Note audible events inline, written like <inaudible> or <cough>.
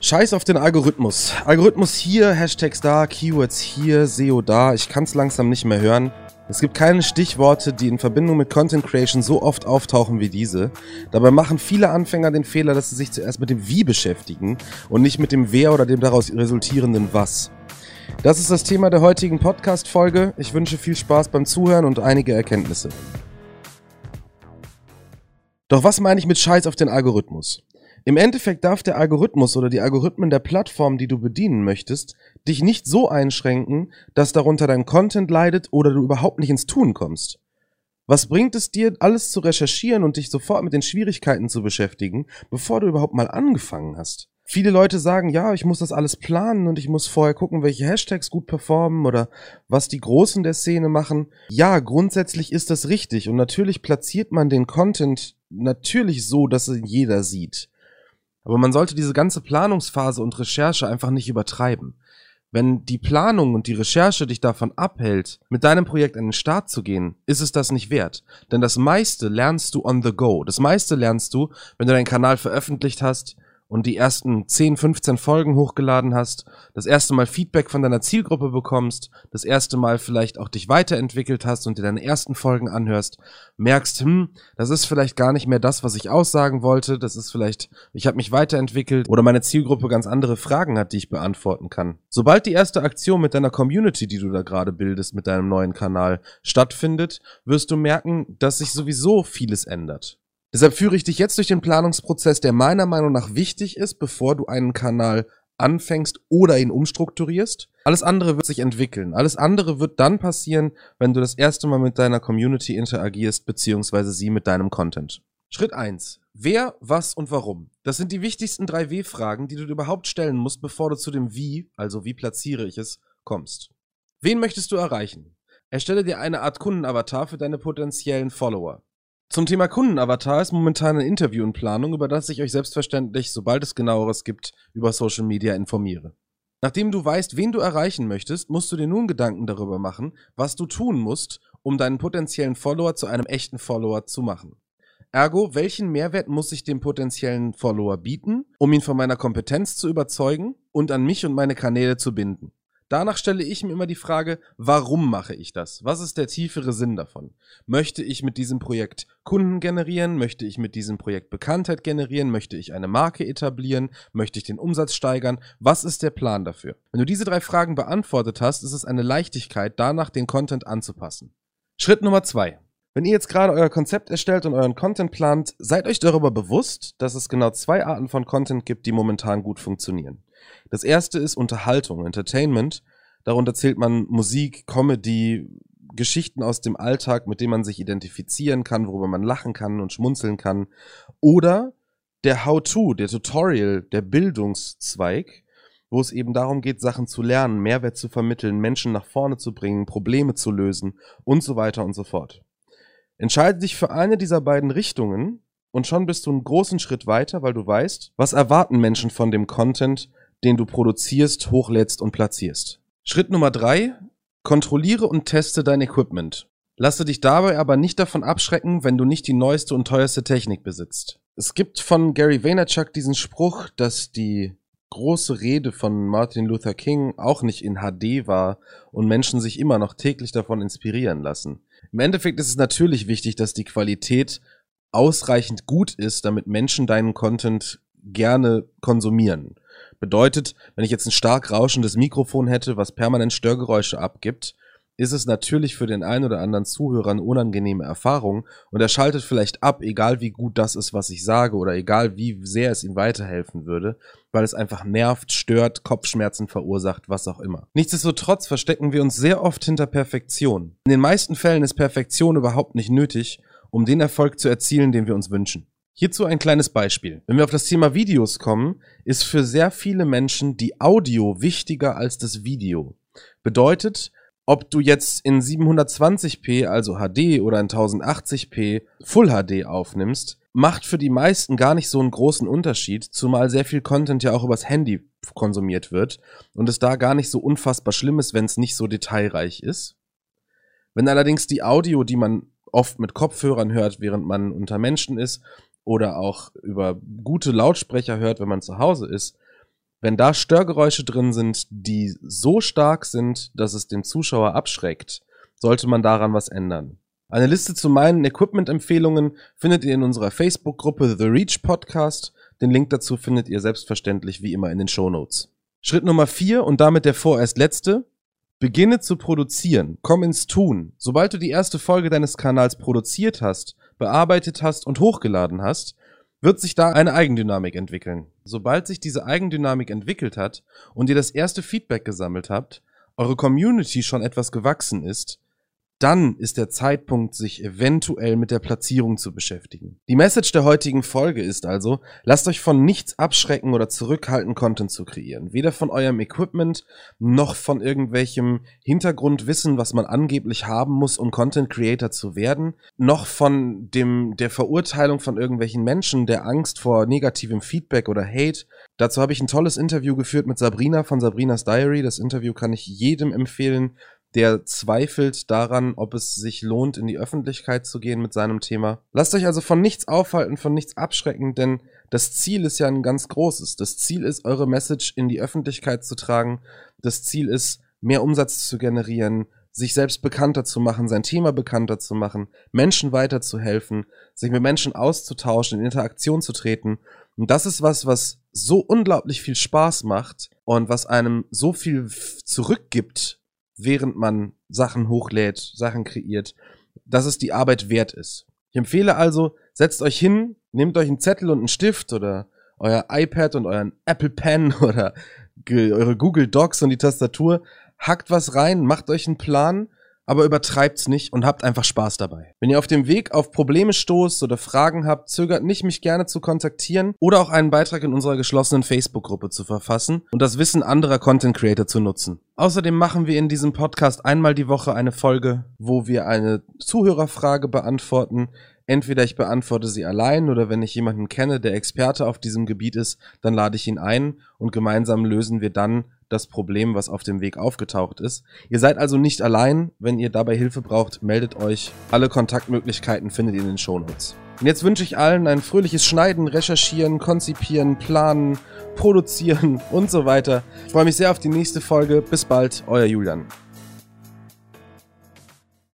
Scheiß auf den Algorithmus. Algorithmus hier, Hashtags da, Keywords hier, SEO da. Ich kann es langsam nicht mehr hören. Es gibt keine Stichworte, die in Verbindung mit Content Creation so oft auftauchen wie diese. Dabei machen viele Anfänger den Fehler, dass sie sich zuerst mit dem Wie beschäftigen und nicht mit dem Wer oder dem daraus resultierenden Was. Das ist das Thema der heutigen Podcast-Folge. Ich wünsche viel Spaß beim Zuhören und einige Erkenntnisse. Doch was meine ich mit Scheiß auf den Algorithmus? Im Endeffekt darf der Algorithmus oder die Algorithmen der Plattform, die du bedienen möchtest, dich nicht so einschränken, dass darunter dein Content leidet oder du überhaupt nicht ins Tun kommst. Was bringt es dir, alles zu recherchieren und dich sofort mit den Schwierigkeiten zu beschäftigen, bevor du überhaupt mal angefangen hast? Viele Leute sagen, ja, ich muss das alles planen und ich muss vorher gucken, welche Hashtags gut performen oder was die Großen der Szene machen. Ja, grundsätzlich ist das richtig und natürlich platziert man den Content natürlich so, dass ihn jeder sieht. Aber man sollte diese ganze Planungsphase und Recherche einfach nicht übertreiben. Wenn die Planung und die Recherche dich davon abhält, mit deinem Projekt an den Start zu gehen, ist es das nicht wert. Denn das meiste lernst du on the go. Das meiste lernst du, wenn du deinen Kanal veröffentlicht hast, und die ersten 10, 15 Folgen hochgeladen hast, das erste Mal Feedback von deiner Zielgruppe bekommst, das erste Mal vielleicht auch dich weiterentwickelt hast und dir deine ersten Folgen anhörst, merkst, hm, das ist vielleicht gar nicht mehr das, was ich aussagen wollte, das ist vielleicht, ich habe mich weiterentwickelt oder meine Zielgruppe ganz andere Fragen hat, die ich beantworten kann. Sobald die erste Aktion mit deiner Community, die du da gerade bildest, mit deinem neuen Kanal stattfindet, wirst du merken, dass sich sowieso vieles ändert. Deshalb führe ich dich jetzt durch den Planungsprozess, der meiner Meinung nach wichtig ist, bevor du einen Kanal anfängst oder ihn umstrukturierst. Alles andere wird sich entwickeln. Alles andere wird dann passieren, wenn du das erste Mal mit deiner Community interagierst, beziehungsweise sie mit deinem Content. Schritt eins: Wer, was und warum. Das sind die wichtigsten drei W-Fragen, die du dir überhaupt stellen musst, bevor du zu dem Wie, also wie platziere ich es, kommst. Wen möchtest du erreichen? Erstelle dir eine Art Kundenavatar für deine potenziellen Follower. Zum Thema Kundenavatar ist momentan ein Interview in Planung, über das ich euch selbstverständlich, sobald es genaueres gibt, über Social Media informiere. Nachdem du weißt, wen du erreichen möchtest, musst du dir nun Gedanken darüber machen, was du tun musst, um deinen potenziellen Follower zu einem echten Follower zu machen. Ergo, welchen Mehrwert muss ich dem potenziellen Follower bieten, um ihn von meiner Kompetenz zu überzeugen und an mich und meine Kanäle zu binden? Danach stelle ich mir immer die Frage, warum mache ich das? Was ist der tiefere Sinn davon? Möchte ich mit diesem Projekt Kunden generieren? Möchte ich mit diesem Projekt Bekanntheit generieren? Möchte ich eine Marke etablieren? Möchte ich den Umsatz steigern? Was ist der Plan dafür? Wenn du diese drei Fragen beantwortet hast, ist es eine Leichtigkeit, danach den Content anzupassen. Schritt Nummer zwei. Wenn ihr jetzt gerade euer Konzept erstellt und euren Content plant, seid euch darüber bewusst, dass es genau zwei Arten von Content gibt, die momentan gut funktionieren. Das erste ist Unterhaltung, Entertainment. Darunter zählt man Musik, Comedy, Geschichten aus dem Alltag, mit denen man sich identifizieren kann, worüber man lachen kann und schmunzeln kann. Oder der How-To, der Tutorial, der Bildungszweig, wo es eben darum geht, Sachen zu lernen, Mehrwert zu vermitteln, Menschen nach vorne zu bringen, Probleme zu lösen und so weiter und so fort. Entscheide dich für eine dieser beiden Richtungen und schon bist du einen großen Schritt weiter, weil du weißt, was erwarten Menschen von dem Content, den du produzierst, hochlädst und platzierst. Schritt Nummer drei, kontrolliere und teste dein Equipment. Lasse dich dabei aber nicht davon abschrecken, wenn du nicht die neueste und teuerste Technik besitzt. Es gibt von Gary Vaynerchuk diesen Spruch, dass die große Rede von Martin Luther King auch nicht in HD war und Menschen sich immer noch täglich davon inspirieren lassen. Im Endeffekt ist es natürlich wichtig, dass die Qualität ausreichend gut ist, damit Menschen deinen Content gerne konsumieren. Bedeutet, wenn ich jetzt ein stark rauschendes Mikrofon hätte, was permanent Störgeräusche abgibt, ist es natürlich für den einen oder anderen Zuhörer eine unangenehme Erfahrung und er schaltet vielleicht ab, egal wie gut das ist, was ich sage oder egal wie sehr es ihm weiterhelfen würde, weil es einfach nervt, stört, Kopfschmerzen verursacht, was auch immer. Nichtsdestotrotz verstecken wir uns sehr oft hinter Perfektion. In den meisten Fällen ist Perfektion überhaupt nicht nötig, um den Erfolg zu erzielen, den wir uns wünschen. Hierzu ein kleines Beispiel. Wenn wir auf das Thema Videos kommen, ist für sehr viele Menschen die Audio wichtiger als das Video. Bedeutet, ob du jetzt in 720p, also HD oder in 1080p Full HD aufnimmst, macht für die meisten gar nicht so einen großen Unterschied, zumal sehr viel Content ja auch übers Handy konsumiert wird und es da gar nicht so unfassbar schlimm ist, wenn es nicht so detailreich ist. Wenn allerdings die Audio, die man oft mit Kopfhörern hört, während man unter Menschen ist, oder auch über gute Lautsprecher hört, wenn man zu Hause ist, Wenn da Störgeräusche drin sind, die so stark sind, dass es den Zuschauer abschreckt, sollte man daran was ändern. Eine Liste zu meinen Equipment-Empfehlungen findet ihr in unserer Facebook-Gruppe The Reach Podcast. Den Link dazu findet ihr selbstverständlich wie immer in den Show Notes. Schritt Nummer vier und damit der vorerst letzte. Beginne zu produzieren. Komm ins Tun. Sobald du die erste Folge deines Kanals produziert hast, bearbeitet hast und hochgeladen hast, wird sich da eine Eigendynamik entwickeln. Sobald sich diese Eigendynamik entwickelt hat und ihr das erste Feedback gesammelt habt, eure Community schon etwas gewachsen ist, dann ist der Zeitpunkt, sich eventuell mit der Platzierung zu beschäftigen. Die Message der heutigen Folge ist also, lasst euch von nichts abschrecken oder zurückhalten, Content zu kreieren. Weder von eurem Equipment, noch von irgendwelchem Hintergrundwissen, was man angeblich haben muss, um Content Creator zu werden, noch von dem, der Verurteilung von irgendwelchen Menschen, der Angst vor negativem Feedback oder Hate. Dazu habe ich ein tolles Interview geführt mit Sabrina von Sabrinas Diary. Das Interview kann ich jedem empfehlen, der zweifelt daran, ob es sich lohnt, in die Öffentlichkeit zu gehen mit seinem Thema. Lasst euch also von nichts aufhalten, von nichts abschrecken, denn das Ziel ist ja ein ganz großes. Das Ziel ist, eure Message in die Öffentlichkeit zu tragen. Das Ziel ist, mehr Umsatz zu generieren, sich selbst bekannter zu machen, sein Thema bekannter zu machen, Menschen weiterzuhelfen, sich mit Menschen auszutauschen, in Interaktion zu treten. Und das ist was, was so unglaublich viel Spaß macht und was einem so viel zurückgibt während man Sachen hochlädt, Sachen kreiert, dass es die Arbeit wert ist. Ich empfehle also, setzt euch hin, nehmt euch einen Zettel und einen Stift oder euer iPad und euren Apple Pen <laughs> oder eure Google Docs und die Tastatur, hackt was rein, macht euch einen Plan aber übertreibt's nicht und habt einfach Spaß dabei. Wenn ihr auf dem Weg auf Probleme stoßt oder Fragen habt, zögert nicht, mich gerne zu kontaktieren oder auch einen Beitrag in unserer geschlossenen Facebook-Gruppe zu verfassen und das Wissen anderer Content Creator zu nutzen. Außerdem machen wir in diesem Podcast einmal die Woche eine Folge, wo wir eine Zuhörerfrage beantworten, entweder ich beantworte sie allein oder wenn ich jemanden kenne, der Experte auf diesem Gebiet ist, dann lade ich ihn ein und gemeinsam lösen wir dann das Problem, was auf dem Weg aufgetaucht ist. Ihr seid also nicht allein. Wenn ihr dabei Hilfe braucht, meldet euch. Alle Kontaktmöglichkeiten findet ihr in den Shownotes. Und jetzt wünsche ich allen ein fröhliches Schneiden, Recherchieren, Konzipieren, Planen, Produzieren <laughs> und so weiter. Ich freue mich sehr auf die nächste Folge. Bis bald, euer Julian.